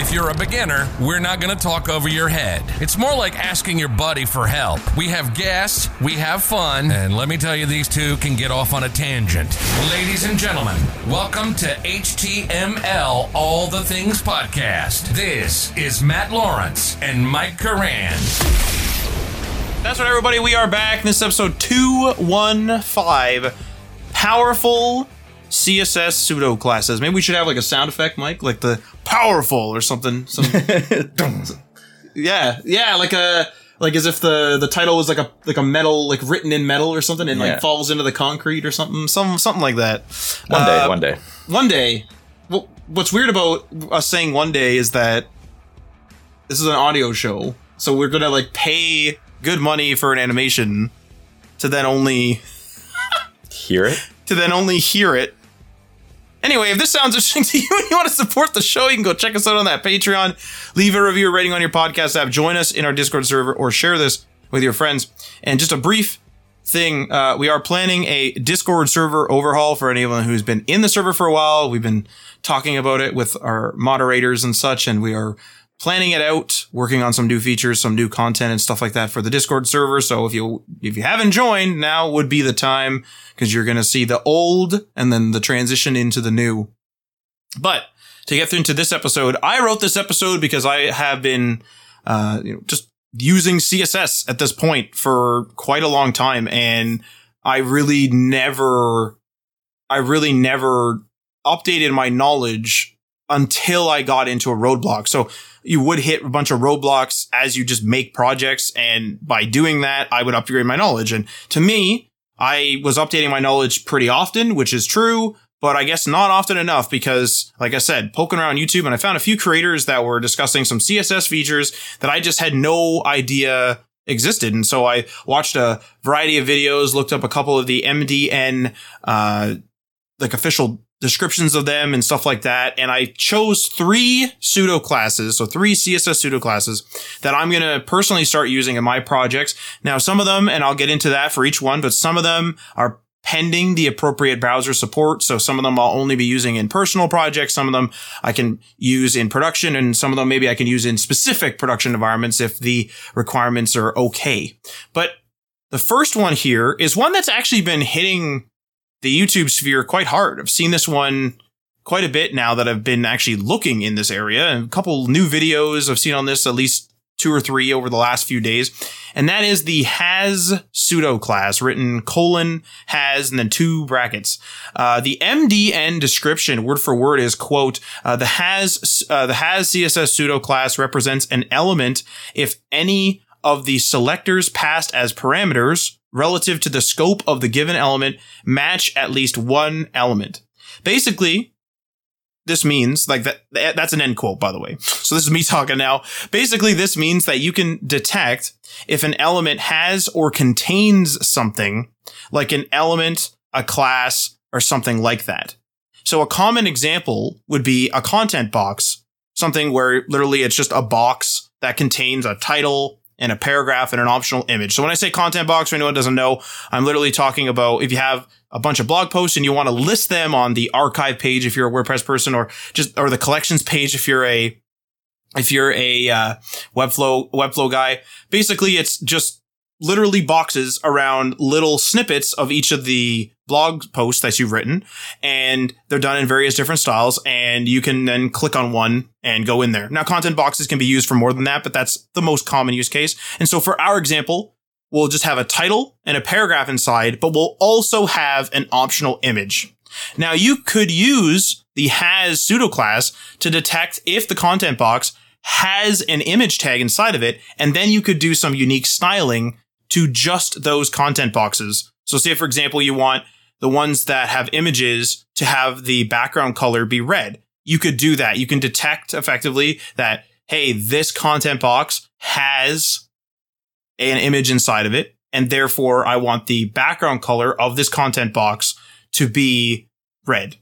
If you're a beginner, we're not going to talk over your head. It's more like asking your buddy for help. We have guests, we have fun, and let me tell you, these two can get off on a tangent. Ladies and gentlemen, welcome to HTML All the Things Podcast. This is Matt Lawrence and Mike Karan. That's right, everybody. We are back. In this is episode 215 Powerful CSS pseudo classes. Maybe we should have like a sound effect, Mike, like the powerful or something. Some, yeah, yeah, like a like as if the the title was like a like a metal like written in metal or something and Yeah. like falls into the concrete or something, some something like that. One day, Uh, one day. One day. Well, what's weird about us saying one day is that this is an audio show, so we're gonna like pay good money for an animation to then only Hear it? to then only hear it. Anyway, if this sounds interesting to you and you want to support the show, you can go check us out on that Patreon. Leave a review or rating on your podcast app. Join us in our Discord server or share this with your friends. And just a brief thing, uh, we are planning a Discord server overhaul for anyone who's been in the server for a while. We've been talking about it with our moderators and such, and we are planning it out, working on some new features, some new content and stuff like that for the Discord server. So if you if you haven't joined, now would be the time because you're going to see the old and then the transition into the new. But to get into this episode, I wrote this episode because I have been uh, you know just using CSS at this point for quite a long time, and I really never, I really never updated my knowledge until I got into a roadblock. So you would hit a bunch of roadblocks as you just make projects. And by doing that, I would upgrade my knowledge. And to me, I was updating my knowledge pretty often, which is true, but I guess not often enough because, like I said, poking around YouTube and I found a few creators that were discussing some CSS features that I just had no idea existed. And so I watched a variety of videos, looked up a couple of the MDN, uh, like official descriptions of them and stuff like that. And I chose three pseudo classes, so three CSS pseudo classes that I'm going to personally start using in my projects. Now, some of them, and I'll get into that for each one, but some of them are pending the appropriate browser support. So some of them I'll only be using in personal projects. Some of them I can use in production and some of them maybe I can use in specific production environments if the requirements are okay. But the first one here is one that's actually been hitting the YouTube sphere quite hard. I've seen this one quite a bit now that I've been actually looking in this area and a couple new videos I've seen on this, at least two or three over the last few days. And that is the has pseudo class written colon has and then two brackets. Uh, the MDN description word for word is quote, uh, the has, uh, the has CSS pseudo class represents an element if any of the selectors passed as parameters relative to the scope of the given element match at least one element. Basically, this means like that that's an end quote by the way. So this is me talking now. Basically this means that you can detect if an element has or contains something like an element, a class or something like that. So a common example would be a content box, something where literally it's just a box that contains a title and a paragraph and an optional image. So when I say content box, for anyone doesn't know, I'm literally talking about if you have a bunch of blog posts and you want to list them on the archive page if you're a WordPress person or just, or the collections page if you're a, if you're a, uh, Webflow, Webflow guy. Basically, it's just literally boxes around little snippets of each of the blog posts that you've written and they're done in various different styles and you can then click on one and go in there. Now content boxes can be used for more than that, but that's the most common use case. And so for our example, we'll just have a title and a paragraph inside, but we'll also have an optional image. Now you could use the has pseudo class to detect if the content box has an image tag inside of it, and then you could do some unique styling to just those content boxes. So say, for example, you want the ones that have images to have the background color be red. You could do that. You can detect effectively that, hey, this content box has an image inside of it. and therefore I want the background color of this content box to be red.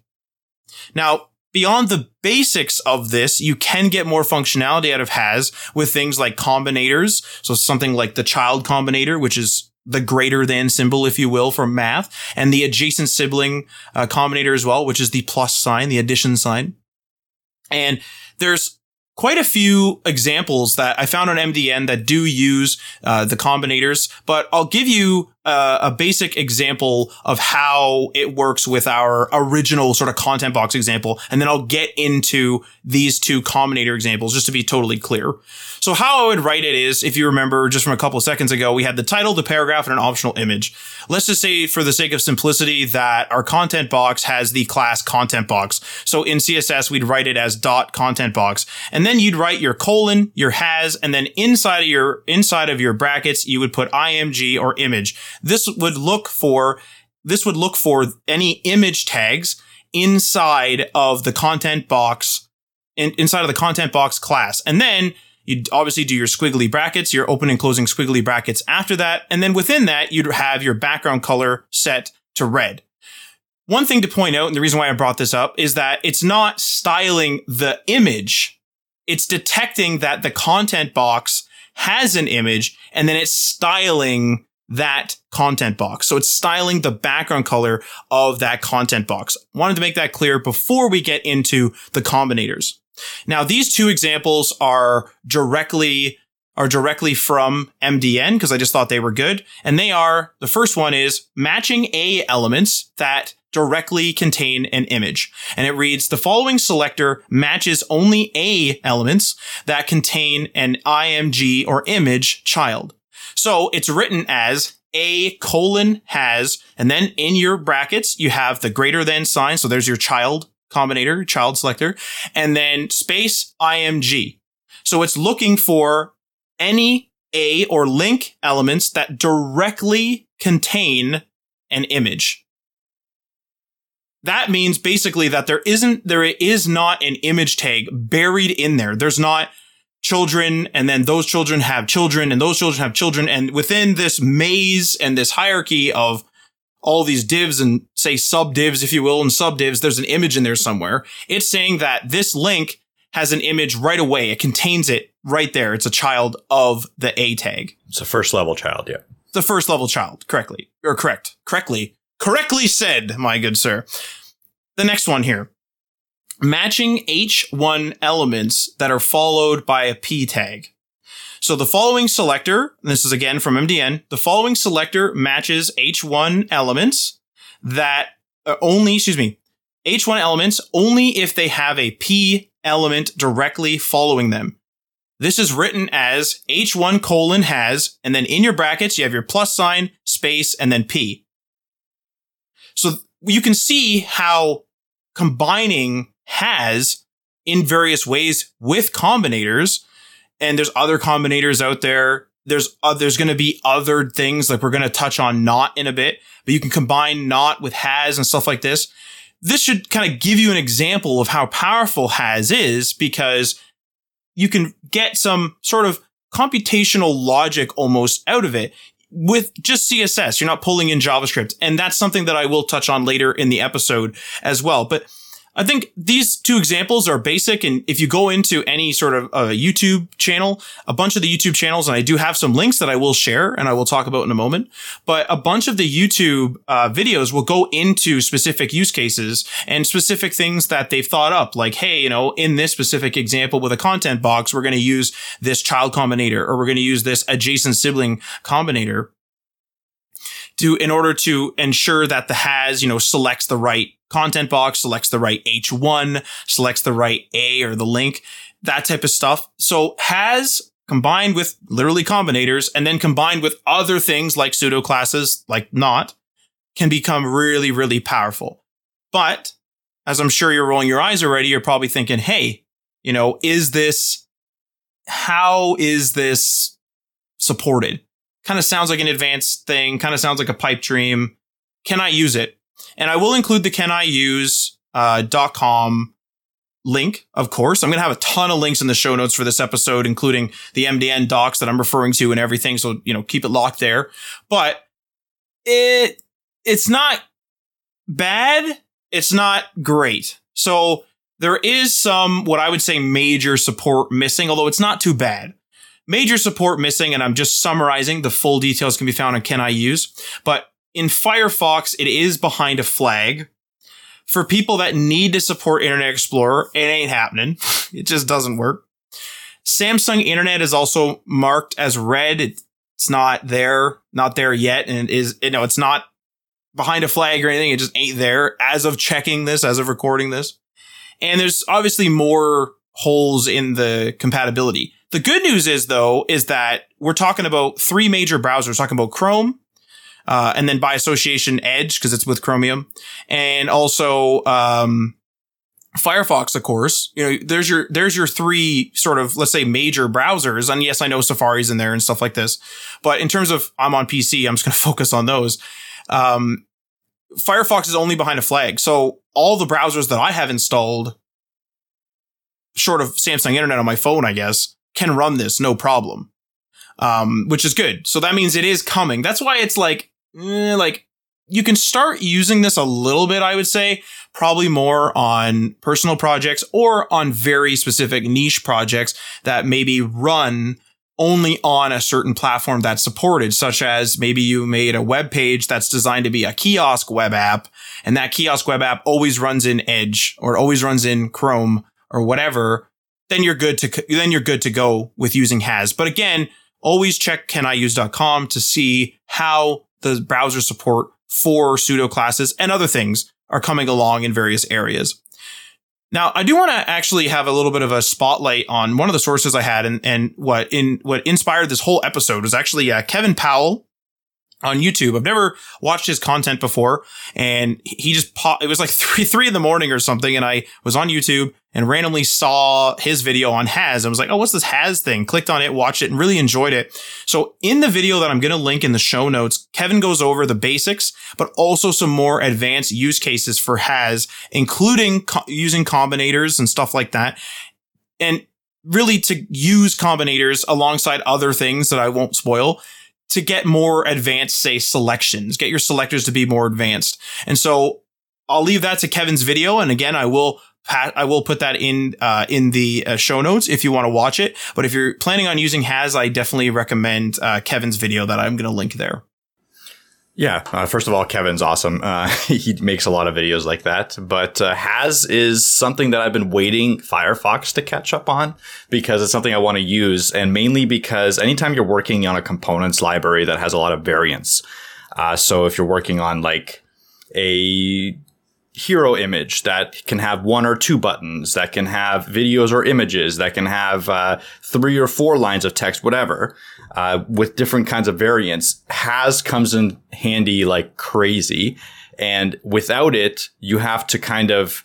Now, beyond the basics of this, you can get more functionality out of has with things like combinators. So something like the child combinator, which is the greater than symbol, if you will, for math, and the adjacent sibling uh, combinator as well, which is the plus sign, the addition sign. And there's quite a few examples that I found on MDN that do use uh, the combinators, but I'll give you uh, a basic example of how it works with our original sort of content box example, and then I'll get into these two combinator examples just to be totally clear. So how I would write it is, if you remember just from a couple seconds ago, we had the title, the paragraph, and an optional image. Let's just say for the sake of simplicity that our content box has the class content box. So in CSS, we'd write it as dot content box. And then you'd write your colon, your has, and then inside of your, inside of your brackets, you would put img or image. This would look for, this would look for any image tags inside of the content box, in, inside of the content box class. And then You'd obviously do your squiggly brackets, your open and closing squiggly brackets after that. And then within that, you'd have your background color set to red. One thing to point out, and the reason why I brought this up is that it's not styling the image. It's detecting that the content box has an image and then it's styling that content box. So it's styling the background color of that content box. Wanted to make that clear before we get into the combinators. Now, these two examples are directly are directly from MDN because I just thought they were good. And they are the first one is matching A elements that directly contain an image. And it reads the following selector matches only A elements that contain an IMG or image child. So it's written as a colon has, and then in your brackets, you have the greater than sign. So there's your child combinator, child selector, and then space img. So it's looking for any A or link elements that directly contain an image. That means basically that there isn't, there is not an image tag buried in there. There's not children and then those children have children and those children have children. And within this maze and this hierarchy of all these divs and say sub divs, if you will, and sub divs, there's an image in there somewhere. It's saying that this link has an image right away. It contains it right there. It's a child of the A tag. It's a first level child, yeah. The first level child, correctly. Or correct. Correctly. Correctly said, my good sir. The next one here. Matching H1 elements that are followed by a P tag. So the following selector, this is again from MDN, the following selector matches H1 elements that uh, only, excuse me, H1 elements only if they have a P element directly following them. This is written as H1 colon has, and then in your brackets, you have your plus sign, space, and then P. So you can see how combining has in various ways with combinators and there's other combinators out there. There's uh, there's going to be other things like we're going to touch on not in a bit, but you can combine not with has and stuff like this. This should kind of give you an example of how powerful has is because you can get some sort of computational logic almost out of it with just CSS. You're not pulling in JavaScript. And that's something that I will touch on later in the episode as well. But I think these two examples are basic. And if you go into any sort of uh, YouTube channel, a bunch of the YouTube channels, and I do have some links that I will share and I will talk about in a moment, but a bunch of the YouTube uh, videos will go into specific use cases and specific things that they've thought up. Like, hey, you know, in this specific example with a content box, we're going to use this child combinator or we're going to use this adjacent sibling combinator to in order to ensure that the has you know selects the right content box, selects the right H1, selects the right A or the link, that type of stuff. So has combined with literally combinators and then combined with other things like pseudo classes like not can become really really powerful. But as I'm sure you're rolling your eyes already, you're probably thinking, "Hey, you know, is this how is this supported?" Kind of sounds like an advanced thing, kind of sounds like a pipe dream. Can I use it? And I will include the can I use uh, .com link, of course. I'm going to have a ton of links in the show notes for this episode, including the MDN docs that I'm referring to and everything. So, you know, keep it locked there. But it, it's not bad. It's not great. So there is some, what I would say, major support missing, although it's not too bad. Major support missing, and I'm just summarizing. The full details can be found on Can I Use. But in Firefox, it is behind a flag. For people that need to support Internet Explorer, it ain't happening. it just doesn't work. Samsung Internet is also marked as red. It's not there, not there yet, and it is you know it's not behind a flag or anything. It just ain't there as of checking this, as of recording this. And there's obviously more holes in the compatibility. The good news is though, is that we're talking about three major browsers, we're talking about Chrome, uh, and then by association Edge, because it's with Chromium, and also, um, Firefox, of course, you know, there's your, there's your three sort of, let's say major browsers. And yes, I know Safari's in there and stuff like this, but in terms of I'm on PC, I'm just going to focus on those. Um, Firefox is only behind a flag. So all the browsers that I have installed, short of Samsung Internet on my phone, I guess, can run this no problem. Um, which is good. So that means it is coming. That's why it's like, eh, like you can start using this a little bit, I would say, probably more on personal projects or on very specific niche projects that maybe run only on a certain platform that's supported, such as maybe you made a web page that's designed to be a kiosk web app, and that kiosk web app always runs in Edge or always runs in Chrome or whatever. Then you're good to then you're good to go with using Has. But again, always check caniuse.com to see how the browser support for pseudo classes and other things are coming along in various areas. Now, I do want to actually have a little bit of a spotlight on one of the sources I had, and, and what in what inspired this whole episode was actually uh, Kevin Powell on YouTube. I've never watched his content before, and he just popped. It was like three three in the morning or something, and I was on YouTube and randomly saw his video on Has. I was like, oh, what's this Has thing? Clicked on it, watched it, and really enjoyed it. So in the video that I'm going to link in the show notes, Kevin goes over the basics, but also some more advanced use cases for Has, including co- using combinators and stuff like that. And really to use combinators alongside other things that I won't spoil to get more advanced, say, selections, get your selectors to be more advanced. And so I'll leave that to Kevin's video. And again, I will I will put that in uh, in the uh, show notes if you want to watch it. But if you're planning on using Has, I definitely recommend uh, Kevin's video that I'm going to link there. Yeah, uh, first of all, Kevin's awesome. Uh, he makes a lot of videos like that. But uh, Has is something that I've been waiting Firefox to catch up on because it's something I want to use, and mainly because anytime you're working on a components library that has a lot of variance, so if you're working on like a hero image that can have one or two buttons, that can have videos or images, that can have uh, three or four lines of text, whatever, uh, with different kinds of variants, has comes in handy like crazy. And without it, you have to kind of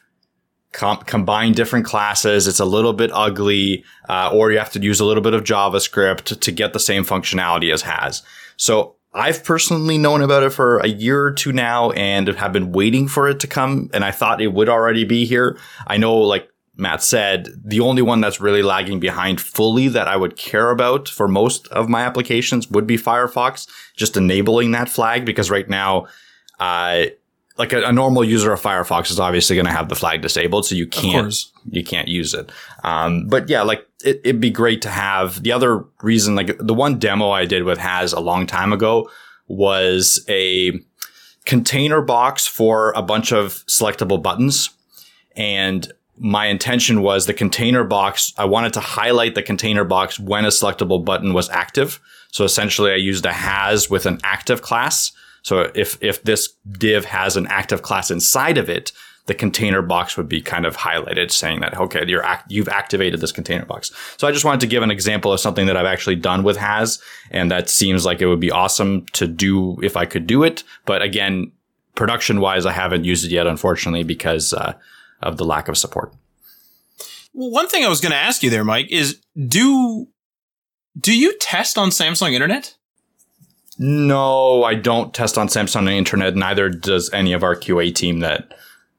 com- combine different classes. It's a little bit ugly, uh, or you have to use a little bit of JavaScript to, to get the same functionality as has. So I've personally known about it for a year or two now and have been waiting for it to come. And I thought it would already be here. I know, like Matt said, the only one that's really lagging behind fully that I would care about for most of my applications would be Firefox, just enabling that flag because right now, uh, like a, a, normal user of Firefox is obviously going to have the flag disabled, so you can't you can't use it. Um, but yeah, like it, it'd be great to have. The other reason, like the one demo I did with Has a long time ago was a container box for a bunch of selectable buttons, and my intention was the container box. I wanted to highlight the container box when a selectable button was active. So essentially, I used a Has with an active class so if, if this div has an active class inside of it, the container box would be kind of highlighted saying that, okay, you're act- you've activated this container box. So I just wanted to give an example of something that I've actually done with Has. And that seems like it would be awesome to do if I could do it. But again, production wise, I haven't used it yet, unfortunately, because uh, of the lack of support. Well, one thing I was going to ask you there, Mike, is do do you test on Samsung Internet? No, I don't test on Samsung Internet. Neither does any of our QA team that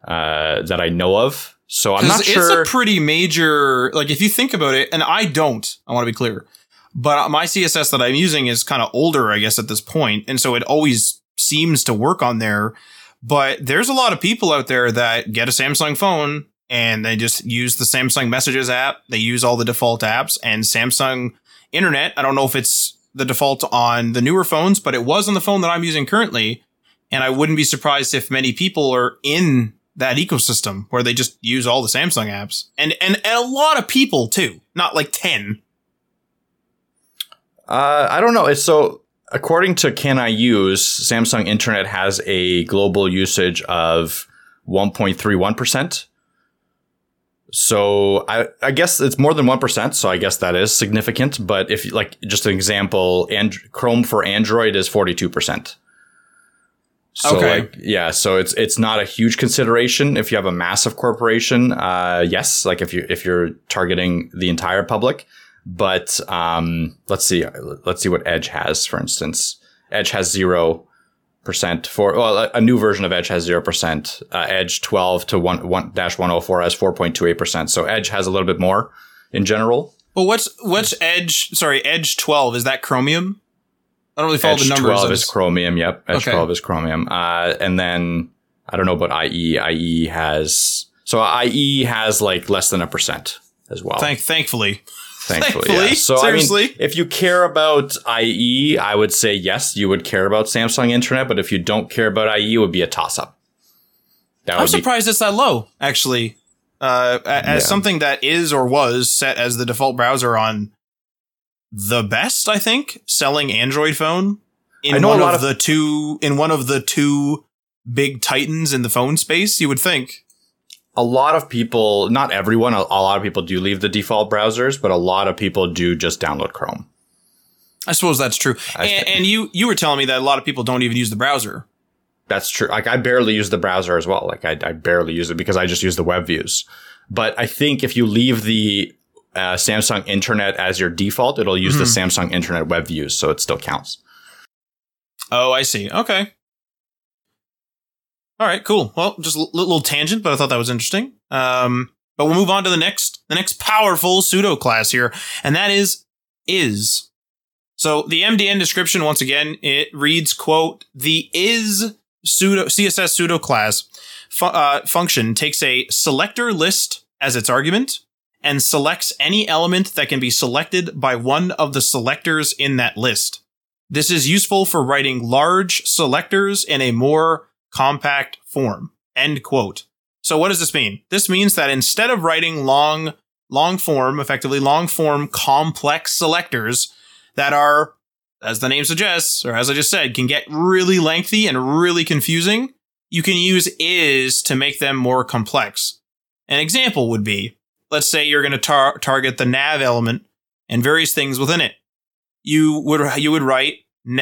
uh, that I know of. So I'm not sure. it's a pretty major, like if you think about it, and I don't, I want to be clear, but my CSS that I'm using is kind of older, I guess, at this point, and so it always seems to work on there. But there's a lot of people out there that get a Samsung phone and they just use the Samsung Messages app. They use all the default apps and Samsung Internet. I don't know if it's the default on the newer phones, but it was on the phone that I'm using currently. And I wouldn't be surprised if many people are in that ecosystem where they just use all the Samsung apps. And and, and a lot of people too, not like 10. Uh, I don't know. So according to Can I Use, Samsung Internet has a global usage of 1.31 percent. So I, I guess it's more than one percent. So I guess that is significant. But if like just an example, and Chrome for Android is 42 percent. So Okay. like yeah, so it's it's not a huge consideration if you have a massive corporation. Uh, yes, like if you if you're targeting the entire public. But um, let's see let's see what Edge has, for instance. Edge has zero percent for well, a- a new version of Edge has zero percent. Uh, Edge twelve to one one dash one hundred four has four point two eight percent. So Edge has a little bit more in general. Well, what's what's Edge? Sorry, Edge 12 is that Chromium? I don't really follow Edge the numbers. 12 is Chromium. Yep. Edge Okay. 12 is Chromium. Uh, and then I don't know about IE. IE has, so IE has like less than a percent as well. Thank, thankfully. thankfully. thankfully, yeah. So seriously. I mean, if you care about IE, I would say yes, you would care about Samsung Internet. But if you don't care about IE, it would be a toss up. That I'm would be surprised it's that low, actually. Uh, as Yeah. something that is or was set as the default browser on the best, I think, selling Android phone in one a lot of, of- the two in one of the two big titans in the phone space. You would think. a lot of people, not everyone, a, a lot of people do leave the default browsers, but a lot of people do just download Chrome. I suppose that's true. And, and you you were telling me that a lot of people don't even use the browser. That's true. Like I barely use the browser as well. Like I, I barely use it because I just use the web views. But I think if you leave the uh, Samsung Internet as your default, it'll use the Samsung Internet web views, so it still counts. Oh, I see. Okay. All right, cool. Well, just a little tangent, but I thought that was interesting. Um, but we'll move on to the next, the next powerful pseudo class here, and that is is. So the MDN description once again it reads quote the is pseudo CSS pseudo class fu- uh, function takes a selector list as its argument and selects any element that can be selected by one of the selectors in that list. This is useful for writing large selectors in a more compact form. End quote. So what does this mean? This means that instead of writing long, long form, effectively long form complex selectors that are, as the name suggests, or as I just said, can get really lengthy and really confusing, you can use is to make them more complex. An example would be, let's say you're going to tar- target the nav element and various things within it. You would you would write,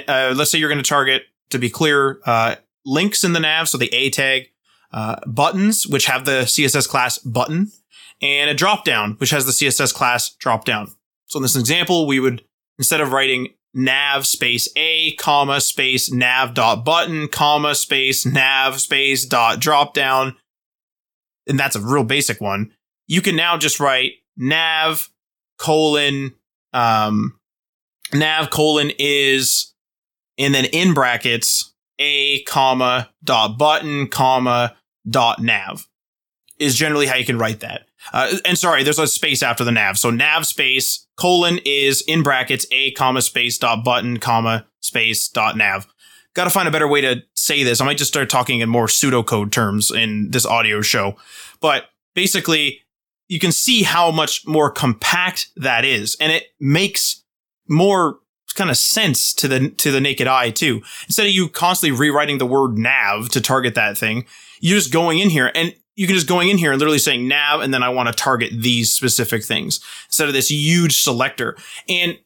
uh, let's say you're going to target, to be clear, uh, links in the nav, so the A tag, uh, buttons, which have the CSS class button, and a dropdown which has the CSS class dropdown. So in this example, we would, instead of writing nav space A, comma, space nav dot button, comma, space nav space dot dropdown, and that's a real basic one, you can now just write nav colon, um, nav colon is, and then in brackets, a comma dot button comma dot nav is generally how you can write that. Uh, and sorry, there's a space after the nav. So nav space colon is in brackets a comma space dot button comma space dot nav. Got to find a better way to say this. I might just start talking in more pseudocode terms in this audio show. But basically, you can see how much more compact that is, and it makes more kind of sense to the to the naked eye too. Instead of you constantly rewriting the word nav to target that thing, you're just going in here and you can just going in here and literally saying nav and then I want to target these specific things instead of this huge selector. And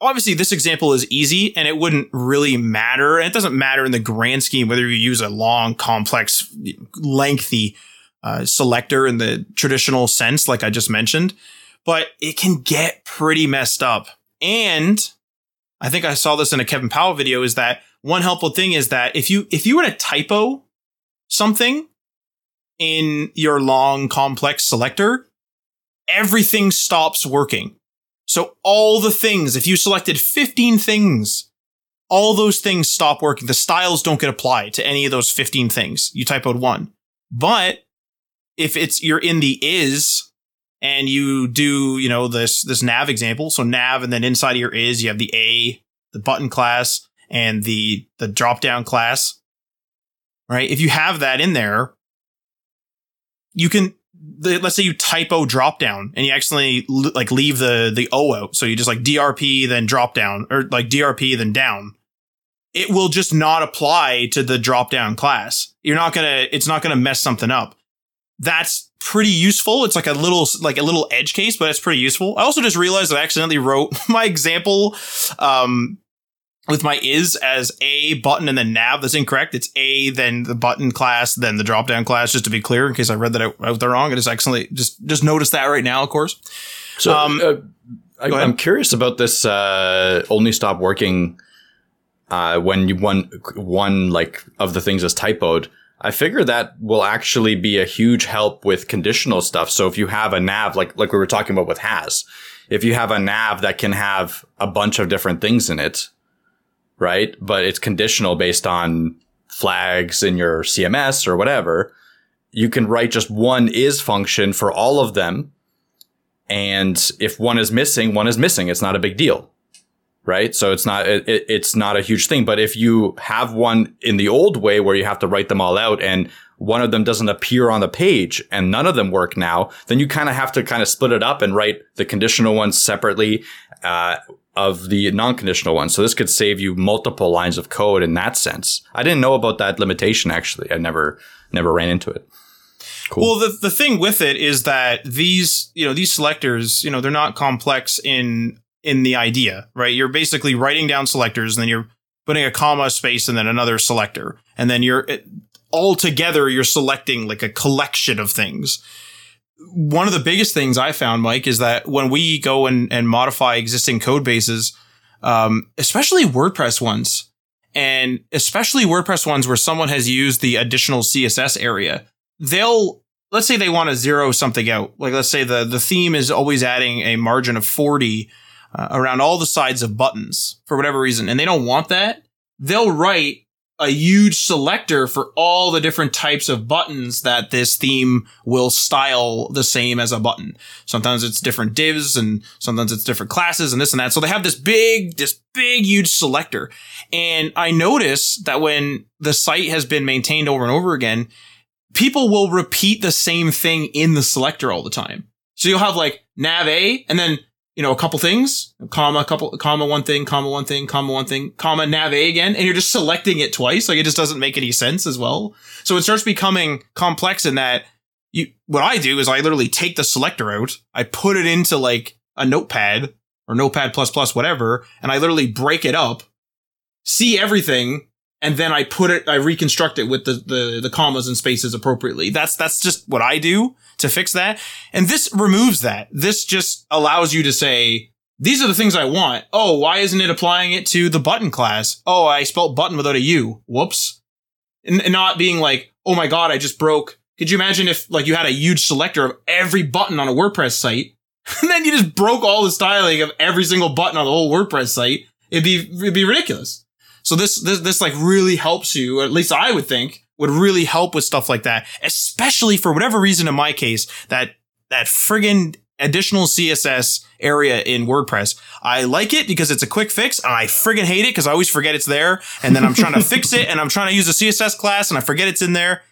obviously this example is easy and it wouldn't really matter. And it doesn't matter in the grand scheme whether you use a long, complex, lengthy uh, selector in the traditional sense, like I just mentioned, but it can get pretty messed up. And I think I saw this in a Kevin Powell video is that one helpful thing is that if you if you were to typo something in your long complex selector, everything stops working. So all the things, if you selected 15 things, all those things stop working. The styles don't get applied to any of those 15 things. You typoed one. But if it's, you're in the is and you do, you know, this, this nav example. So nav and then inside of your is, you have the A, the button class and the, the drop down class, right? If you have that in there, you can, the, let's say you typo drop down and you actually like leave the, the O out. So you just like DRP, then drop down or like DRP, then down. It will just not apply to the drop down class. You're not to, it's not to mess something up. That's pretty useful. It's like a little like a little edge case, but it's pretty useful. I also just realized I accidentally wrote my example um, with my is as a button and then nav. That's incorrect. It's a then the button class, then the drop down class. Just to be clear, in case I read that out, out there wrong, I just accidentally just just noticed that right now. Of course. So um, uh, I, am curious about this. Uh, only stop working uh, when you one one like of the things is typoed. I figure that will actually be a huge help with conditional stuff. So if you have a nav, like, like we were talking about with has, if you have a nav that can have a bunch of different things in it, right? But it's conditional based on flags in your CMS or whatever, you can write just one is function for all of them. And if one is missing, one is missing. It's not a big deal right? So it's not it, it's not a huge thing. But if you have one in the old way where you have to write them all out and one of them doesn't appear on the page and none of them work now, then you kind of have to kind of split it up and write the conditional ones separately uh, of the non-conditional ones. So this could save you multiple lines of code in that sense. I didn't know about that limitation actually. I never never ran into it. Cool. Well, the, the thing with it is that these, you know, these selectors, you know, they're not complex in in the idea, right? You're basically writing down selectors and then you're putting a comma space and then another selector. And then you're all together, you're selecting like a collection of things. One of the biggest things I found, Mike, is that when we go and, and modify existing code bases, um, especially WordPress ones, and especially WordPress ones where someone has used the additional CSS area, they'll let's say they want to zero something out. Like let's say the the theme is always adding a margin of 40 uh, around all the sides of buttons for whatever reason, and they don't want that, they'll write a huge selector for all the different types of buttons that this theme will style the same as a button. Sometimes it's different divs and sometimes it's different classes and this and that. So they have this big, this big, huge selector. And I notice that when the site has been maintained over and over again, people will repeat the same thing in the selector all the time. So you'll have like nav A and then you know, a couple things, comma, couple, comma, one thing, comma, one thing, comma, one thing, comma, nav A again, and you're just selecting it twice. Like it just doesn't make any sense as well. So it starts becoming complex in that you, what I do is I literally take the selector out, I put it into like a notepad or notepad plus plus, whatever, and I literally break it up, see everything, and then I put it, I reconstruct it with the, the, the commas and spaces appropriately. That's, that's just what I do to fix that. And this removes that. This just allows you to say, these are the things I want. Oh, why isn't it applying it to the button class? Oh, I spelled button without a U. Whoops. And, and not being like, oh my God, I just broke. Could you imagine if like you had a huge selector of every button on a WordPress site and then you just broke all the styling of every single button on the whole WordPress site? It'd be, it'd be ridiculous. So this, this, this like really helps you, at least I would think, would really help with stuff like that, especially for whatever reason in my case, that, that friggin' additional CSS area in WordPress. I like it because it's a quick fix and I friggin' hate it because I always forget it's there. And then I'm trying to fix it and I'm trying to use a CSS class and I forget it's in there.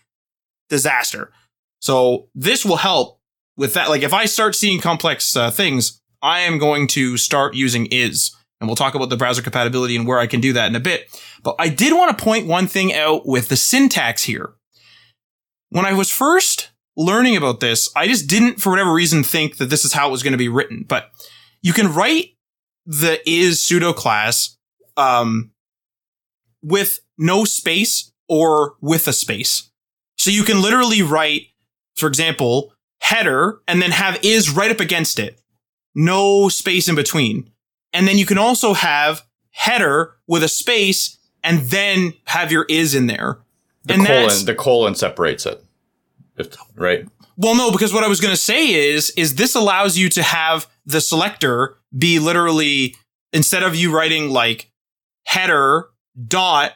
Disaster. So this will help with that. Like if I start seeing complex uh, things, I am going to start using is. And we'll talk about the browser compatibility and where I can do that in a bit. But I did want to point one thing out with the syntax here. When I was first learning about this, I just didn't, for whatever reason, think that this is how it was going to be written. But you can write the is pseudo class um, with no space or with a space. So you can literally write, for example, header and then have is right up against it. No space in between. And then you can also have header with a space and then have your is in there. The and colon, the colon separates it. right? Well, no, because what I was going to say is, is this allows you to have the selector be literally instead of you writing like header dot,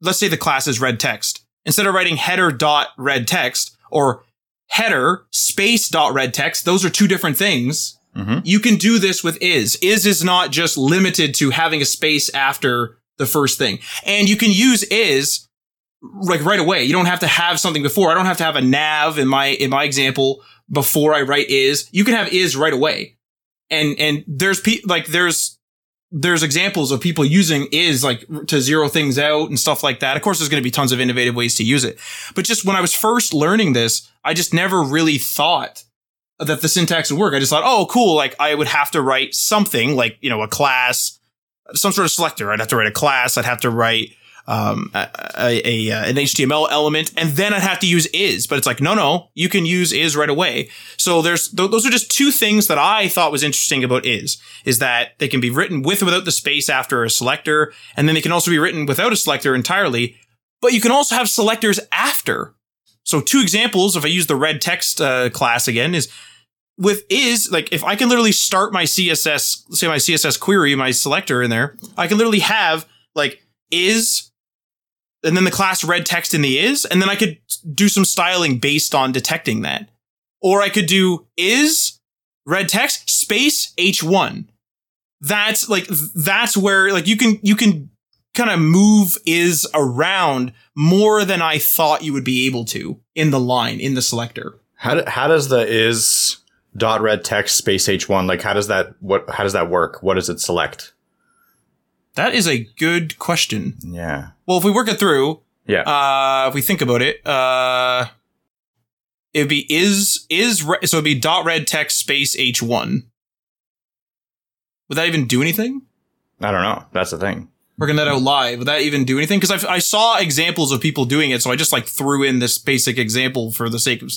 let's say the class is red text. Instead of writing header dot red text or header space dot red text, those are two different things. Mhm. You can do this with is. Is is not just limited to having a space after the first thing. And you can use is like right away. You don't have to have something before. I don't have to have a nav in my in my example before I write is. You can have is right away. And and there's pe- like there's there's examples of people using is like to zero things out and stuff like that. Of course, there's going to be tons of innovative ways to use it. But just when I was first learning this, I just never really thought that the syntax would work. I just thought, oh, cool. Like I would have to write something like, you know, a class, some sort of selector. I'd have to write a class. I'd have to write um, a, a, a, an HTML element, and then I'd have to use is. But it's like, no, no, you can use is right away. So there's th- those are just two things that I thought was interesting about is is that they can be written with or without the space after a selector, and then they can also be written without a selector entirely. But you can also have selectors after. So two examples, if I use the red text uh, class again, is with is like if I can literally start my CSS, say my CSS query, my selector in there, I can literally have like is and then the class red text in the is, and then I could do some styling based on detecting that. Or I could do is red text space H1. That's like that's where like you can you can kind of move is around more than I thought you would be able to in the line in the selector. How, do, how does the is dot red text space h1 like how does that what how does that work? What does it select? That is a good question. Yeah. Well, if we work it through, Yeah. uh, if we think about it, uh, it'd be is is re- so it'd be dot red text space h one. Would that even do anything? I don't know. That's the thing. Working that out live, would that even do anything? Because I I saw examples of people doing it, so I just like threw in this basic example for the sake of.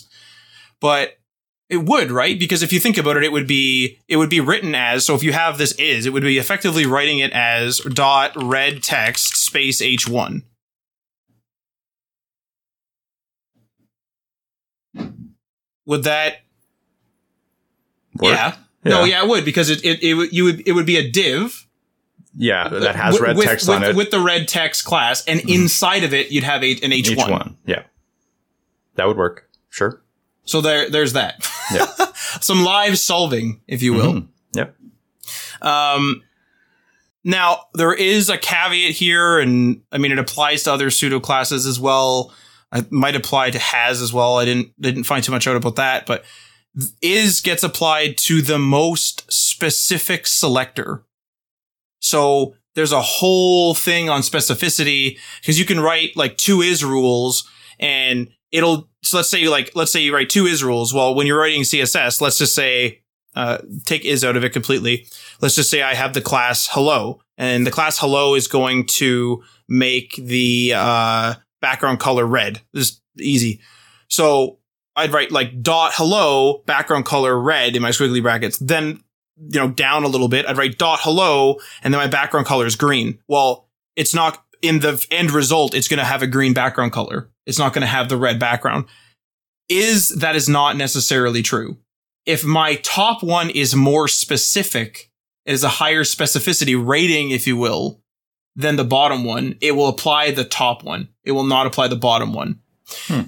But it would, right? Because if you think about it, it would be it would be written as so. If you have this is, it would be effectively writing it as dot red text space h one. Would that? Work? Yeah. No, yeah, it would because it it, it would you would it would be a div Yeah, that has with- red with- text with, on it. with the red text class, and inside of it you'd have a, an H one. H1. Yeah. That would work. Sure. So there, there's that. Yeah. Some live solving, if you will. Mhm. Yep. Um, now there is a caveat here, and I mean it applies to other pseudo classes as well. It might apply to has as well. I didn't didn't find too much out about that, but is gets applied to the most specific selector. So there's a whole thing on specificity because you can write like two is rules and it'll so let's say you like let's say you write two is rules. Well, when you're writing CSS, let's just say uh, take is out of it completely. Let's just say I have the class hello, and the class hello is going to make the uh, background color red. This is easy. So I'd write like dot hello background color red in my squiggly brackets. Then you know down a little bit, I'd write dot hello, and then my background color is green. Well, it's not in the end result. It's going to have a green background color. It's not going to have the red background. Is that is not necessarily true if my top one is more specific, is a higher specificity rating, if you will, than the bottom one, it will apply the top one. It will not apply the bottom one. Hmm.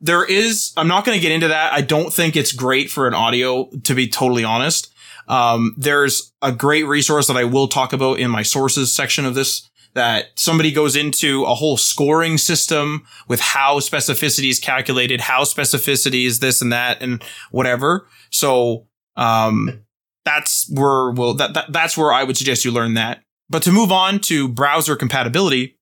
There is, I'm not going to get into that. I don't think it's great for an audio, to be totally honest. Um, there's a great resource that I will talk about in my sources section of this that somebody goes into a whole scoring system with how specificity is calculated, how specificity is this and that and whatever. So, um, that's where well, that, that, that's where I would suggest you learn that. But to move on to browser compatibility,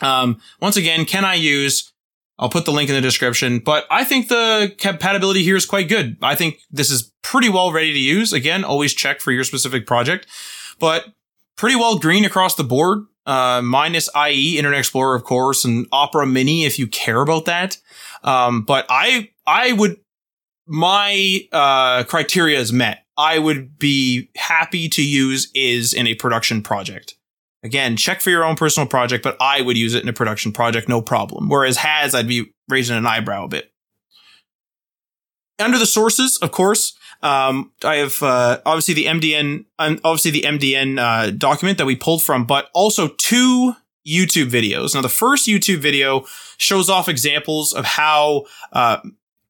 um, once again, can I use, I'll put the link in the description, but I think the compatibility here is quite good. I think this is pretty well ready to use. Again, always check for your specific project, but pretty well green across the board. Uh, minus IE, Internet Explorer, of course, and Opera Mini if you care about that. Um, but I, I would, my, uh, criteria is met. I would be happy to use is in a production project. Again, check for your own personal project, but I would use it in a production project, no problem. Whereas has, I'd be raising an eyebrow a bit. under the sources, of course, um, I have uh, obviously the MDN, um, obviously the MDN uh, document that we pulled from, but also two YouTube videos. Now, the first YouTube video shows off examples of how uh,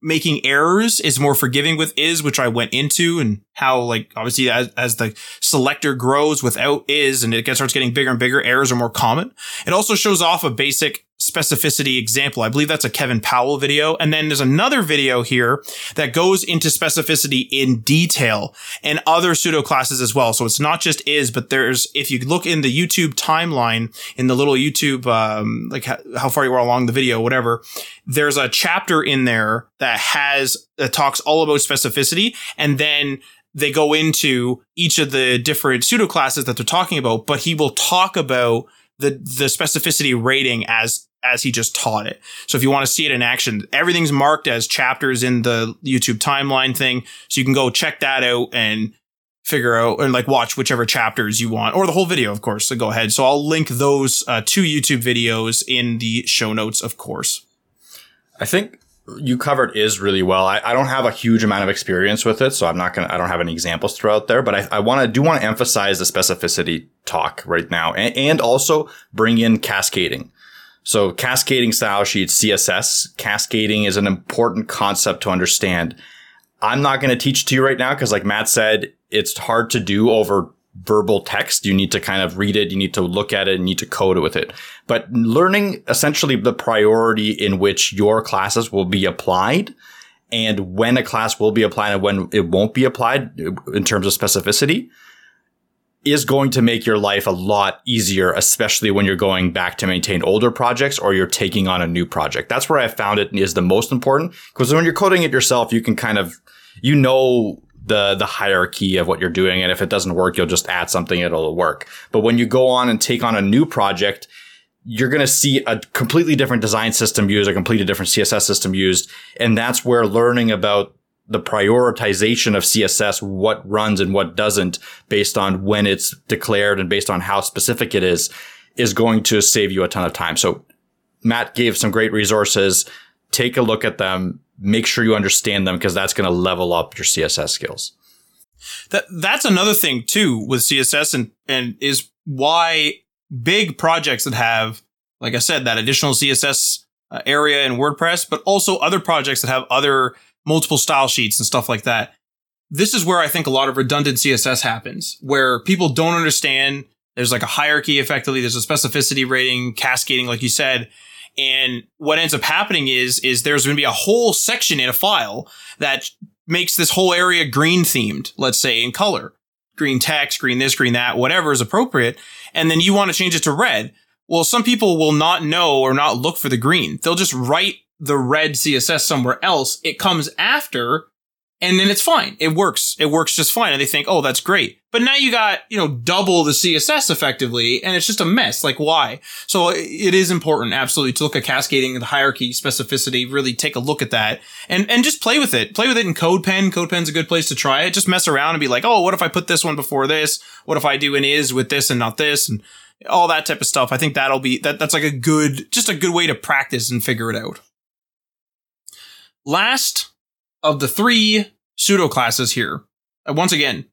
making errors is more forgiving with is, which I went into and how like obviously as, as the selector grows without is and it gets, starts getting bigger and bigger, errors are more common. It also shows off a basic specificity example. I believe that's a Kevin Powell video. And then there's another video here that goes into specificity in detail and other pseudo classes as well. So it's not just is, but there's, if you look in the YouTube timeline in the little YouTube, um, like how, how far you are along the video, whatever, there's a chapter in there that has, that talks all about specificity. And then they go into each of the different pseudo classes that they're talking about, but he will talk about the the specificity rating as as he just taught it. So if you want to see it in action, everything's marked as chapters in the YouTube timeline thing. So you can go check that out and figure out and like watch whichever chapters you want or the whole video, of course. So go ahead. So I'll link those uh, two YouTube videos in the show notes, of course. I think you covered is really well. I, I don't have a huge amount of experience with it, so I'm not gonna. I don't have any examples to throw out there, but I, I want to do want to emphasize the specificity talk right now, and, and also bring in cascading. So cascading style sheets, CSS, cascading is an important concept to understand. I'm not going to teach to you right now because like Matt said, it's hard to do over verbal text. You need to kind of read it. You need to look at it and need to code it with it. But learning essentially the priority in which your classes will be applied and when a class will be applied and when it won't be applied in terms of specificity is going to make your life a lot easier, especially when you're going back to maintain older projects or you're taking on a new project. That's where I found it is the most important because when you're coding it yourself, you can kind of, you know, the, the hierarchy of what you're doing. And if it doesn't work, you'll just add something, it'll work. But when you go on and take on a new project, you're going to see a completely different design system used, a completely different CSS system used. And that's where learning about the prioritization of CSS, what runs and what doesn't based on when it's declared and based on how specific it is, is going to save you a ton of time. So Matt gave some great resources. Take a look at them. Make sure you understand them because that's going to level up your CSS skills. That that's another thing too with CSS and and is why big projects that have, like I said, that additional CSS uh, area in WordPress, but also other projects that have other multiple style sheets and stuff like that. This is where I think a lot of redundant CSS happens, where people don't understand there's like a hierarchy effectively, there's a specificity rating, cascading, like you said. And what ends up happening is, is there's going to be a whole section in a file that makes this whole area green themed, let's say in color, green text, green this, green that, whatever is appropriate. And then you want to change it to red. Well, some people will not know or not look for the green. They'll just write the red CSS somewhere else. It comes after and then it's fine. It works. It works just fine. And they think, oh, that's great. But now you got, you know, double the CSS effectively, and it's just a mess. Like, why? So uh, it is important, absolutely, to look at cascading the hierarchy, specificity, really take a look at that and, and just play with it. Play with it in CodePen. CodePen's a good place to try it. Just mess around and be like, oh, what if I put this one before this? What if I do an is with this and not this? And all that type of stuff. I think that'll be, that, that's like a good, just a good way to practice and figure it out. Last of the three pseudo classes here, uh, once again,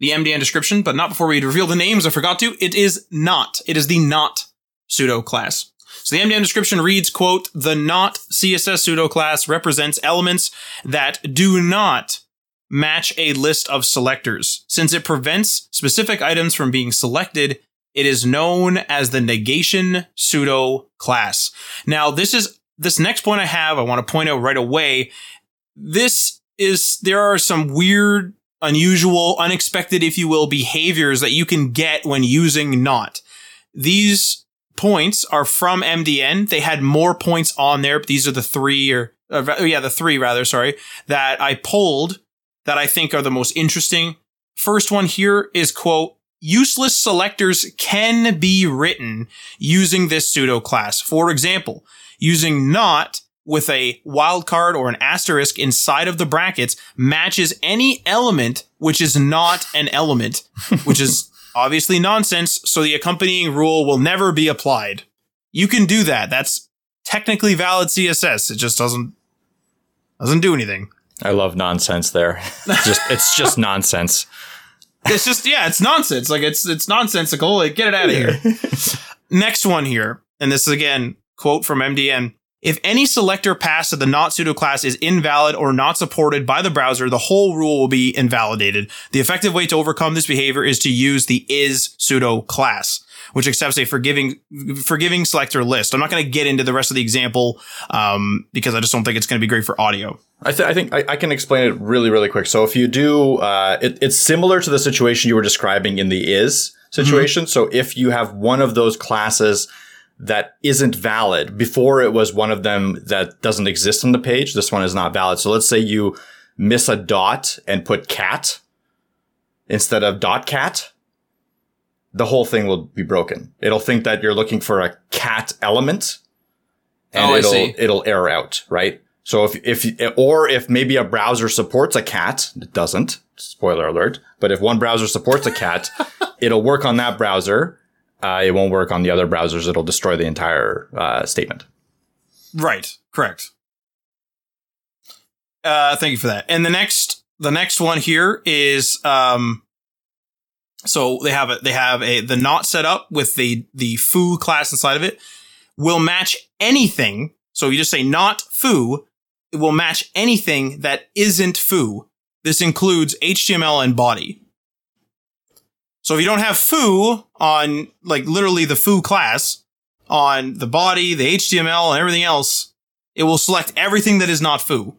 the MDN description, but not before we reveal the names. I forgot to. It is not. It is the not pseudo class. So the MDN description reads, quote, the not CSS pseudo class represents elements that do not match a list of selectors. Since it prevents specific items from being selected, it is known as the negation pseudo class. Now, this is this next point I have, I want to point out right away. This is, there are some weird, unusual, unexpected, if you will, behaviors that you can get when using not. These points are from MDN. They had more points on there. But these are the three or, uh, yeah, the three rather, sorry, that I pulled that I think are the most interesting. First one here is quote, useless selectors can be written using this pseudo class. For example, using not with a wildcard or an asterisk inside of the brackets matches any element which is not an element, which is obviously nonsense. So the accompanying rule will never be applied. You can do that. That's technically valid CSS. It just doesn't, doesn't do anything. I love nonsense there. just it's just nonsense. It's just yeah, it's nonsense. Like it's it's nonsensical. Like get it out of here. Next one here, and this is again quote from MDN. If any selector pass to the not pseudo class is invalid or not supported by the browser, the whole rule will be invalidated. The effective way to overcome this behavior is to use the is pseudo class, which accepts a forgiving forgiving selector list. I'm not going to get into the rest of the example um, because I just don't think it's going to be great for audio. I, th- I think I, I, can explain it really, really quick. So if you do, uh, it, it's similar to the situation you were describing in the is situation. Mm-hmm. So if you have one of those classes that isn't valid. Before it was one of them that doesn't exist on the page. This one is not valid. So let's say you miss a dot and put cat instead of dot cat. The whole thing will be broken. It'll think that you're looking for a cat element and oh, it'll, it'll error out, right? So if, if, or if maybe a browser supports a cat, it doesn't, spoiler alert, but if one browser supports a cat, it'll work on that browser uh, it won't work on the other browsers. It'll destroy the entire uh, statement. Right. Correct. Uh, thank you for that. And the next, the next one here is, um, so they have it. They have a the not set up with the the foo class inside of it will match anything. So you just say not foo, it will match anything that isn't foo. This includes HTML and body. So if you don't have foo on like literally the foo class on the body, the HTML and everything else, it will select everything that is not foo.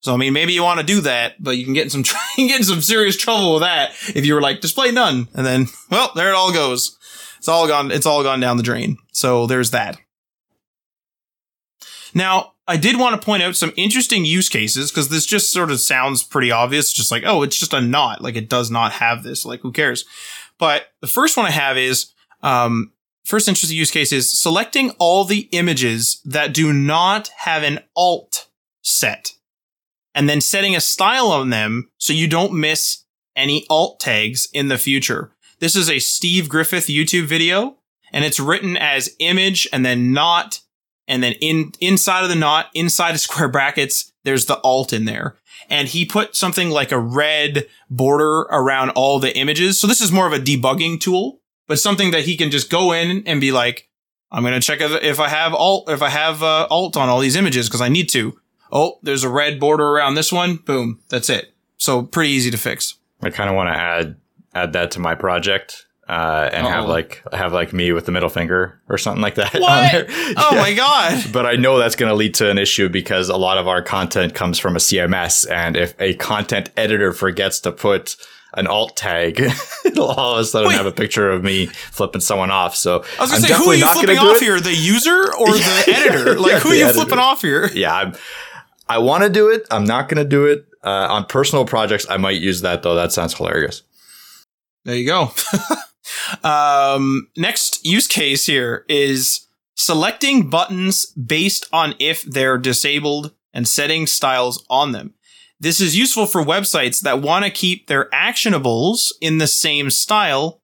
So I mean, maybe you want to do that, but you can get in some get in some serious trouble with that if you were like display none, and then well, there it all goes. It's all gone. It's all gone down the drain. So there's that. Now, I did want to point out some interesting use cases because this just sort of sounds pretty obvious. Just like, oh, it's just a not. Like it does not have this. Like who cares? But the first one I have is, um, first interesting use case is selecting all the images that do not have an alt set and then setting a style on them so you don't miss any alt tags in the future. This is a Steve Griffith YouTube video and it's written as image and then not and then in inside of the not, inside of square brackets, there's the alt in there. And he put something like a red border around all the images. So this is more of a debugging tool, but something that he can just go in and be like, I'm going to check if I have alt, if I have uh, alt on all these images because I need to. Oh, there's a red border around this one. Boom. That's it. So pretty easy to fix. I kind of want to add, add that to my project uh, and oh. have like have like me with the middle finger or something like that. What? Oh yeah. my god! But I know that's going to lead to an issue because a lot of our content comes from a CMS, and if a content editor forgets to put an alt tag, it'll all of a sudden Wait. have a picture of me flipping someone off. So I was going to say, who are you flipping off here? The user or the editor? Like, yeah, who are you editor. flipping off here? Yeah, I'm, I want to do it. I'm not going to do it uh, on personal projects. I might use that though. That sounds hilarious. There you go. Um, next use case here is selecting buttons based on if they're disabled and setting styles on them. This is useful for websites that want to keep their actionables in the same style,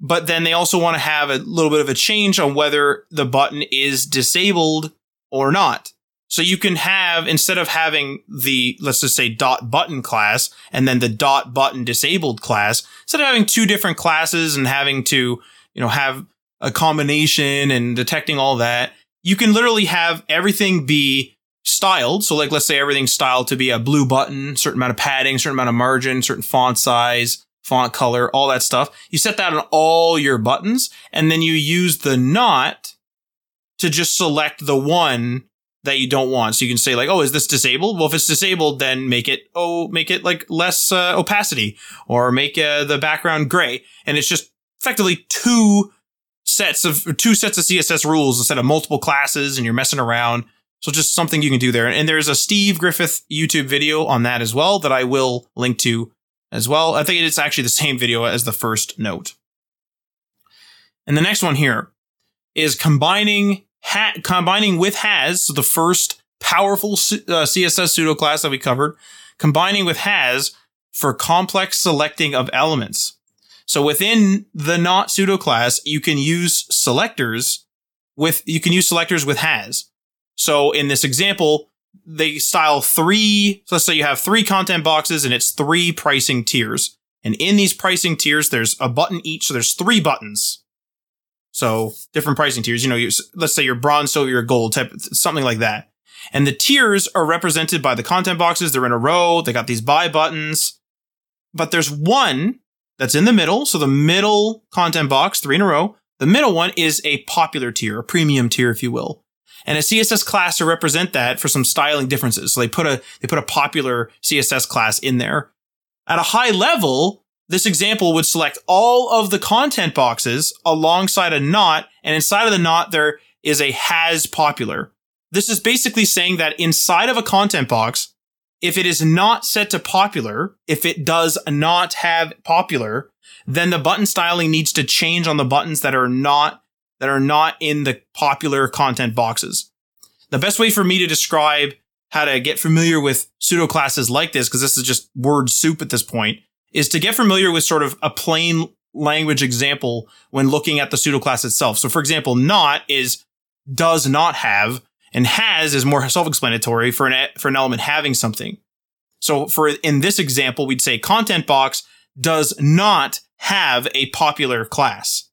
but then they also want to have a little bit of a change on whether the button is disabled or not. So you can have, instead of having the, let's just say dot button class and then the dot button disabled class, instead of having two different classes and having to, you know, have a combination and detecting all that, you can literally have everything be styled. So like, let's say everything's styled to be a blue button, certain amount of padding, certain amount of margin, certain font size, font color, all that stuff. You set that on all your buttons and then you use the not to just select the one that you don't want. So you can say like, oh, is this disabled? Well, if it's disabled, then make it, oh, make it like less uh, opacity or make uh, the background gray. And it's just effectively two sets of, two sets of CSS rules instead of multiple classes and you're messing around. So just something you can do there. And there's a Steve Griffith YouTube video on that as well that I will link to as well. I think it's actually the same video as the first note. And the next one here is combining ha- combining with has, so the first powerful uh, CSS pseudo class that we covered, combining with has for complex selecting of elements. So within the not pseudo class, you can use selectors with, you can use selectors with has. So in this example, they style three. So let's say you have three content boxes and it's three pricing tiers. And in these pricing tiers, there's a button each. So there's three buttons. So different pricing tiers. You know, you, let's say your bronze, silver, your gold type, something like that. And the tiers are represented by the content boxes. They're in a row. They got these buy buttons. But there's one that's in the middle. So the middle content box, three in a row. The middle one is a popular tier, a premium tier, if you will and a CSS class to represent that for some styling differences. So they put a, they put a popular CSS class in there. At a high level, this example would select all of the content boxes alongside a not, and inside of the not, there is a has popular. This is basically saying that inside of a content box, if it is not set to popular, if it does not have popular, then the button styling needs to change on the buttons that are not that are not in the popular content boxes. The best way for me to describe how to get familiar with pseudo classes like this, because this is just word soup at this point, is to get familiar with sort of a plain language example when looking at the pseudo class itself. So for example, not is does not have and has is more self-explanatory for an, for an element having something. So for in this example, we'd say content box does not have a popular class.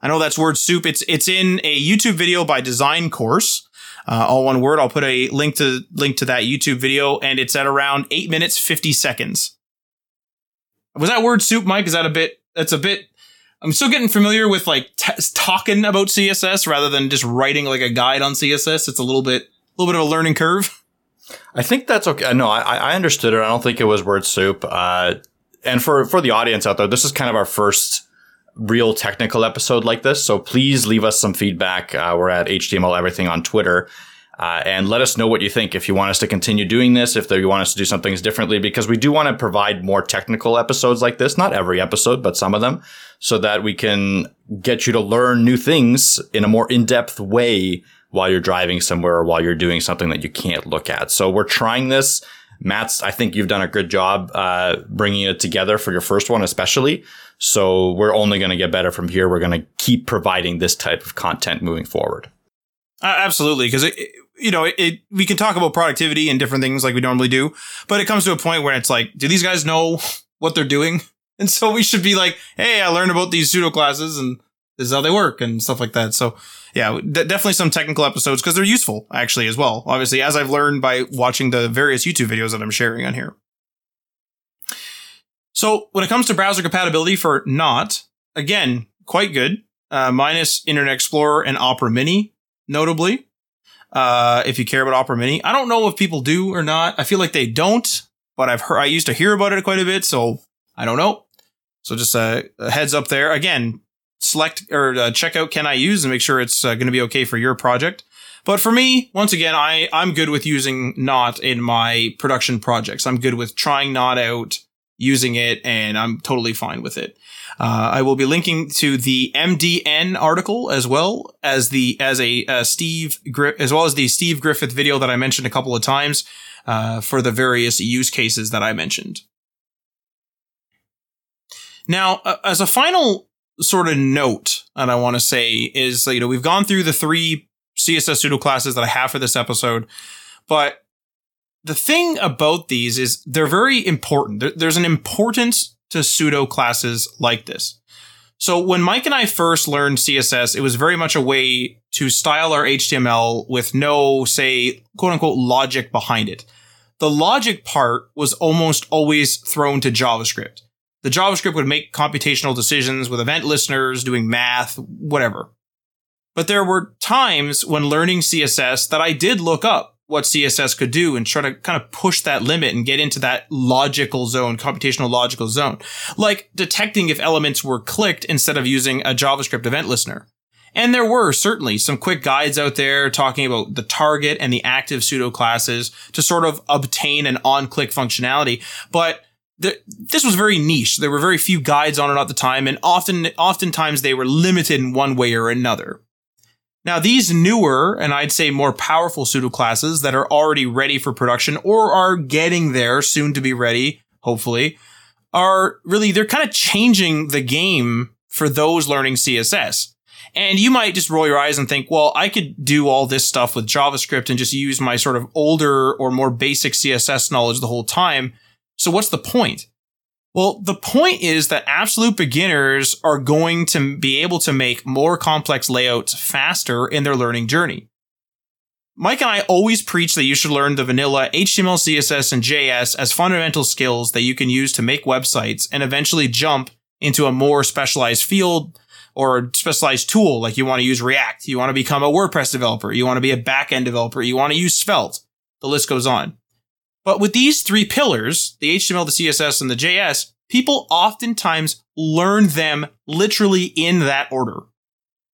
I know that's word soup. It's it's in a YouTube video by DesignCourse. Uh, all one word. I'll put a link to link to that YouTube video, and it's at around eight minutes fifty seconds. Was that word soup, Mike? Is that a bit? That's a bit. I'm still getting familiar with like t- talking about CSS rather than just writing like a guide on CSS. It's a little bit, a little bit of a learning curve. I think that's okay. No, I, I understood it. I don't think it was word soup. Uh, and for for the audience out there, this is kind of our first real technical episode like this. So please leave us some feedback. Uh, we're at HTML Everything on Twitter. Uh, and let us know what you think. If you want us to continue doing this, if you want us to do some things differently, because we do want to provide more technical episodes like this. Not every episode, but some of them, so that we can get you to learn new things in a more in-depth way while you're driving somewhere or while you're doing something that you can't look at. So we're trying this. Matt's, I think you've done a good job uh, bringing it together for your first one, especially. So we're only going to get better from here. We're going to keep providing this type of content moving forward. Uh, absolutely, because you know, it, it, we can talk about productivity and different things like we normally do, but it comes to a point where it's like, do these guys know what they're doing? And so we should be like, hey, I learned about these pseudo classes and this is how they work and stuff like that. So yeah, d- definitely some technical episodes because they're useful actually as well. Obviously, as I've learned by watching the various YouTube videos that I'm sharing on here. So when it comes to browser compatibility for not, again, quite good. Uh, minus Internet Explorer and Opera Mini, notably. Uh, if you care about Opera Mini, I don't know if people do or not. I feel like they don't, but I've heard, I used to hear about it quite a bit, so I don't know. So just a, a heads up there. Again, select or uh, check out can I use and make sure it's uh, going to be okay for your project. But for me, once again, I, I'm good with using not in my production projects. I'm good with trying not out using it and I'm totally fine with it. Uh, I will be linking to the MDN article as well as the as a uh, Steve as well as the Steve Griffith video that I mentioned a couple of times uh, for the various use cases that I mentioned. Now, uh, as a final sort of note that I want to say is, you know, we've gone through the three CSS pseudo classes that I have for this episode, but the thing about these is they're very important. there's an importance to pseudo classes like this. So when Mike and I first learned CSS, it was very much a way to style our HTML with no, say, quote unquote logic behind it. The logic part was almost always thrown to JavaScript. The JavaScript would make computational decisions with event listeners, doing math, whatever. But there were times when learning CSS that I did look up what CSS could do and try to kind of push that limit and get into that logical zone, computational logical zone. Like detecting if elements were clicked instead of using a JavaScript event listener. And there were certainly some quick guides out there talking about the target and the active pseudo classes to sort of obtain an on-click functionality. But the, this was very niche. There were very few guides on it at the time, and often, oftentimes they were limited in one way or another. Now, these newer and I'd say more powerful pseudo classes that are already ready for production or are getting there soon to be ready, hopefully, are really, they're kind of changing the game for those learning CSS. And you might just roll your eyes and think, well, I could do all this stuff with JavaScript and just use my sort of older or more basic CSS knowledge the whole time. So what's the point? Well, the point is that absolute beginners are going to be able to make more complex layouts faster in their learning journey. Mike and I always preach that you should learn the vanilla HTML, CSS, and JS as fundamental skills that you can use to make websites and eventually jump into a more specialized field or specialized tool. Like you want to use React. You want to become a WordPress developer. You want to be a backend developer. You want to use Svelte. The list goes on. But with these three pillars, the HTML, the CSS, and the JS, people oftentimes learn them literally in that order.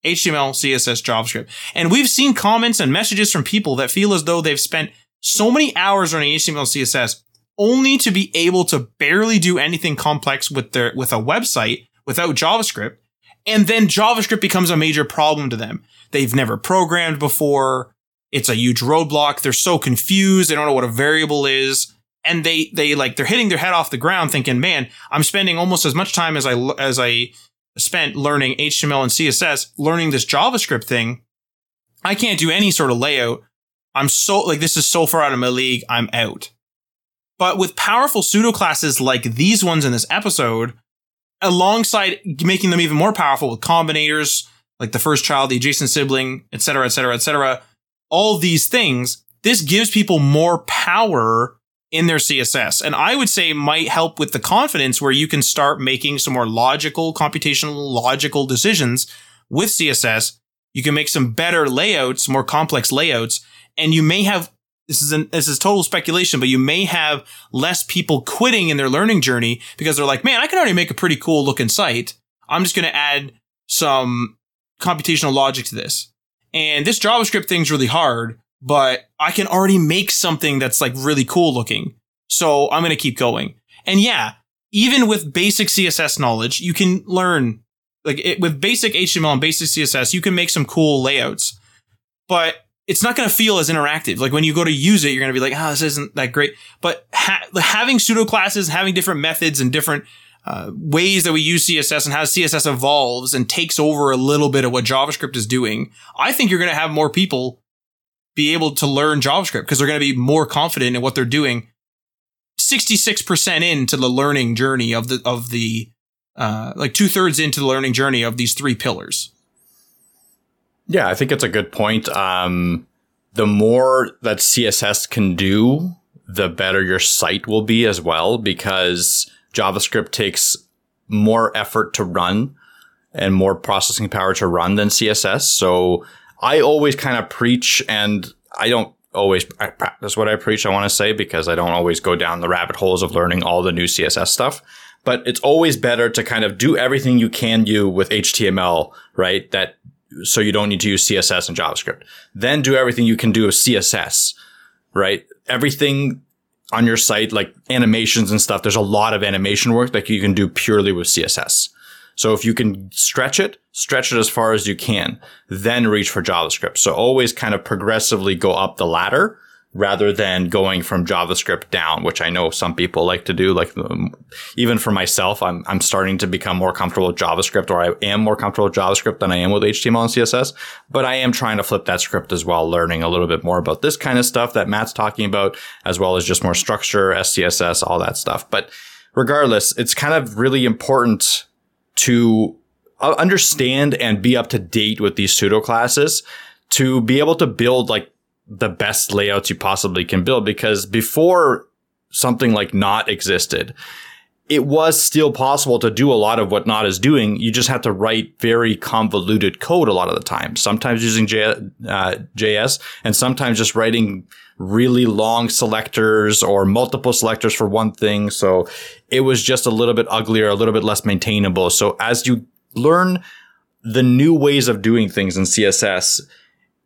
HTML, CSS, JavaScript. And we've seen comments and messages from people that feel as though they've spent so many hours on HTML, CSS only to be able to barely do anything complex with their, with a website without JavaScript. And then JavaScript becomes a major problem to them. They've never programmed before. It's a huge roadblock. They're so confused. They don't know what a variable is. And they, they like, they're hitting their head off the ground thinking, man, I'm spending almost as much time as I, as I spent learning HTML and CSS, learning this JavaScript thing. I can't do any sort of layout. I'm so, like, this is so far out of my league. I'm out. But with powerful pseudo classes like these ones in this episode, alongside making them even more powerful with combinators, like the first child, the adjacent sibling, etc., etc., etc., all these things, this gives people more power in their CSS. And I would say might help with the confidence where you can start making some more logical, computational, logical decisions with CSS. You can make some better layouts, more complex layouts, and you may have this is an, this is total speculation, but you may have less people quitting in their learning journey because they're like, man, I can already make a pretty cool looking site. I'm just going to add some computational logic to this. And this JavaScript thing's really hard, but I can already make something that's like really cool looking. So I'm going to keep going. And yeah, even with basic CSS knowledge, you can learn like it, with basic HTML and basic CSS, you can make some cool layouts, but it's not going to feel as interactive. Like when you go to use it, you're going to be like, oh, this isn't that great. But ha- having pseudo classes, having different methods and different uh, ways that we use CSS and how CSS evolves and takes over a little bit of what JavaScript is doing, I think you're going to have more people be able to learn JavaScript because they're going to be more confident in what they're doing. 66% into the learning journey of the, of the, uh, like two thirds into the learning journey of these three pillars. Yeah, I think it's a good point. Um, the more that CSS can do, the better your site will be as well, because JavaScript takes more effort to run and more processing power to run than CSS. So I always kind of preach, and I don't always practice what I preach, I want to say, because I don't always go down the rabbit holes of learning all the new CSS stuff. But it's always better to kind of do everything you can do with HTML, right? That so you don't need to use CSS and JavaScript. Then do everything you can do with CSS, right? Everything on your site, like animations and stuff, there's a lot of animation work that you can do purely with CSS. So if you can stretch it, stretch it as far as you can, then reach for JavaScript. So always kind of progressively go up the ladder rather than going from JavaScript down, which I know some people like to do. Like um, even for myself, I'm, I'm starting to become more comfortable with JavaScript or I am more comfortable with JavaScript than I am with HTML and CSS, but I am trying to flip that script as well, learning a little bit more about this kind of stuff that Matt's talking about, as well as just more structure, SCSS, all that stuff. But regardless, it's kind of really important to uh, understand and be up to date with these pseudo classes to be able to build like the best layouts you possibly can build because before something like not existed, it was still possible to do a lot of what not is doing. You just have to write very convoluted code a lot of the time, sometimes using J, uh, JS and sometimes just writing really long selectors or multiple selectors for one thing. So it was just a little bit uglier, a little bit less maintainable. So as you learn the new ways of doing things in CSS,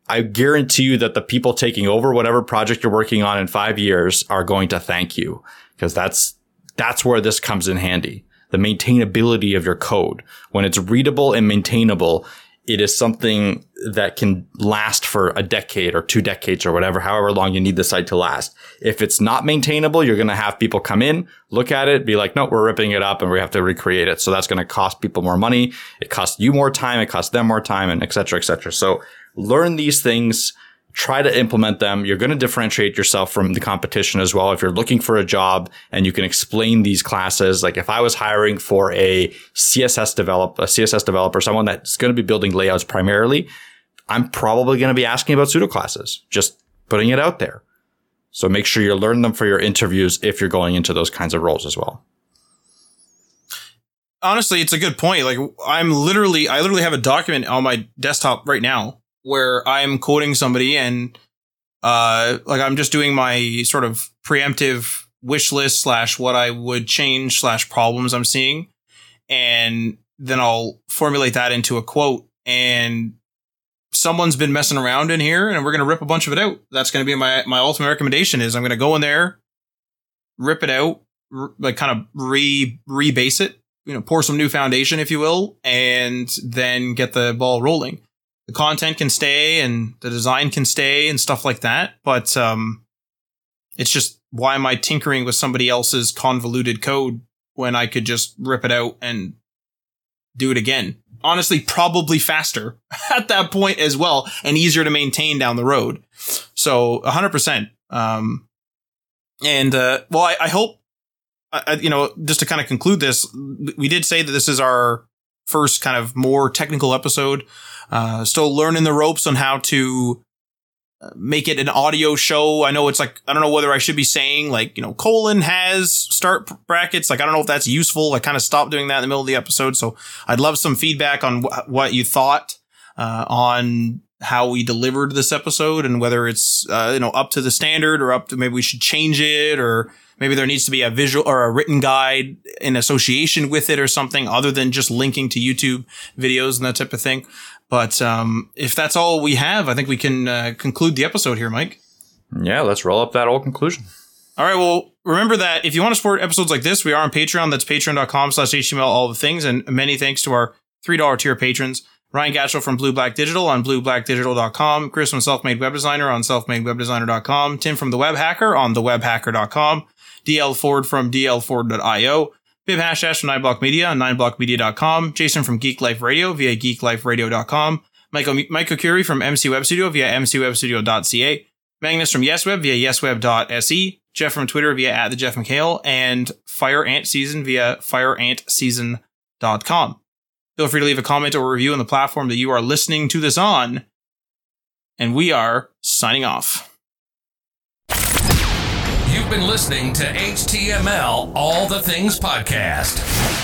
I guarantee you that the people taking over whatever project you're working on in five years are going to thank you because that's, that's where this comes in handy. The maintainability of your code. When it's readable and maintainable, it is something that can last for a decade or two decades or whatever, however long you need the site to last. If it's not maintainable, you're going to have people come in, look at it, be like, no, we're ripping it up and we have to recreate it. So that's going to cost people more money. It costs you more time. It costs them more time and et cetera, et cetera. So learn these things try to implement them. You're going to differentiate yourself from the competition as well. If you're looking for a job and you can explain these classes, like if I was hiring for a CSS develop, a CSS developer, someone that's going to be building layouts primarily, I'm probably going to be asking about pseudo classes, just putting it out there. So make sure you learn them for your interviews if you're going into those kinds of roles as well. Honestly, it's a good point. Like I'm literally, I literally have a document on my desktop right now where I'm quoting somebody and uh like I'm just doing my sort of preemptive wish list slash what I would change slash problems I'm seeing. And then I'll formulate that into a quote and someone's been messing around in here and we're to rip a bunch of it out. That's to be my, my ultimate recommendation is I'm to go in there, rip it out, r- like kind of re, rebase it, you know, pour some new foundation, if you will, and then get the ball rolling the content can stay and the design can stay and stuff like that. But um, it's just why am I tinkering with somebody else's convoluted code when I could just rip it out and do it again? Honestly, probably faster at that point as well and easier to maintain down the road. So 100%. Um, and uh, well, I, I hope, uh, you know, just to kind of conclude this, we did say that this is our first kind of more technical episode. Uh, still learning the ropes on how to uh, make it an audio show. I know it's like, I don't know whether I should be saying like, you know, colon has start brackets. Like, I don't know if that's useful. I kind of stopped doing that in the middle of the episode. So I'd love some feedback on wh- what you thought, uh, on how we delivered this episode and whether it's, uh, you know, up to the standard or up to maybe we should change it or, maybe there needs to be a visual or a written guide in association with it or something other than just linking to YouTube videos and that type of thing. But um, if that's all we have, I think we can uh, conclude the episode here, Mike. Yeah, let's roll up that old conclusion. All right. Well, remember that if you want to support episodes like this, we are on Patreon. That's patreon.com slash HTML, all the things. And many thanks to our $3 tier patrons. Ryan Gatchell from Blue Black Digital on blueblackdigital.com. Chris from Selfmade Web Designer on selfmadewebdesigner.com. Tim from The Web Hacker on thewebhacker.com. DL Ford from dlford.io. Bib Hashdash from 9block Media on 9blockmedia.com. Jason from Geek Life Radio via geekliferadio.com. Michael, Michael Curie from MC Web Studio via mcwebstudio.ca. Magnus from YesWeb via yesweb.se. Jeff from Twitter via at the Jeff McHale. And Fire Ant Season via fireantseason.com. Feel free to leave a comment or review on the platform that you are listening to this on. And we are signing off. You've been listening to HTML All the Things Podcast.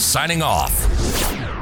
signing off.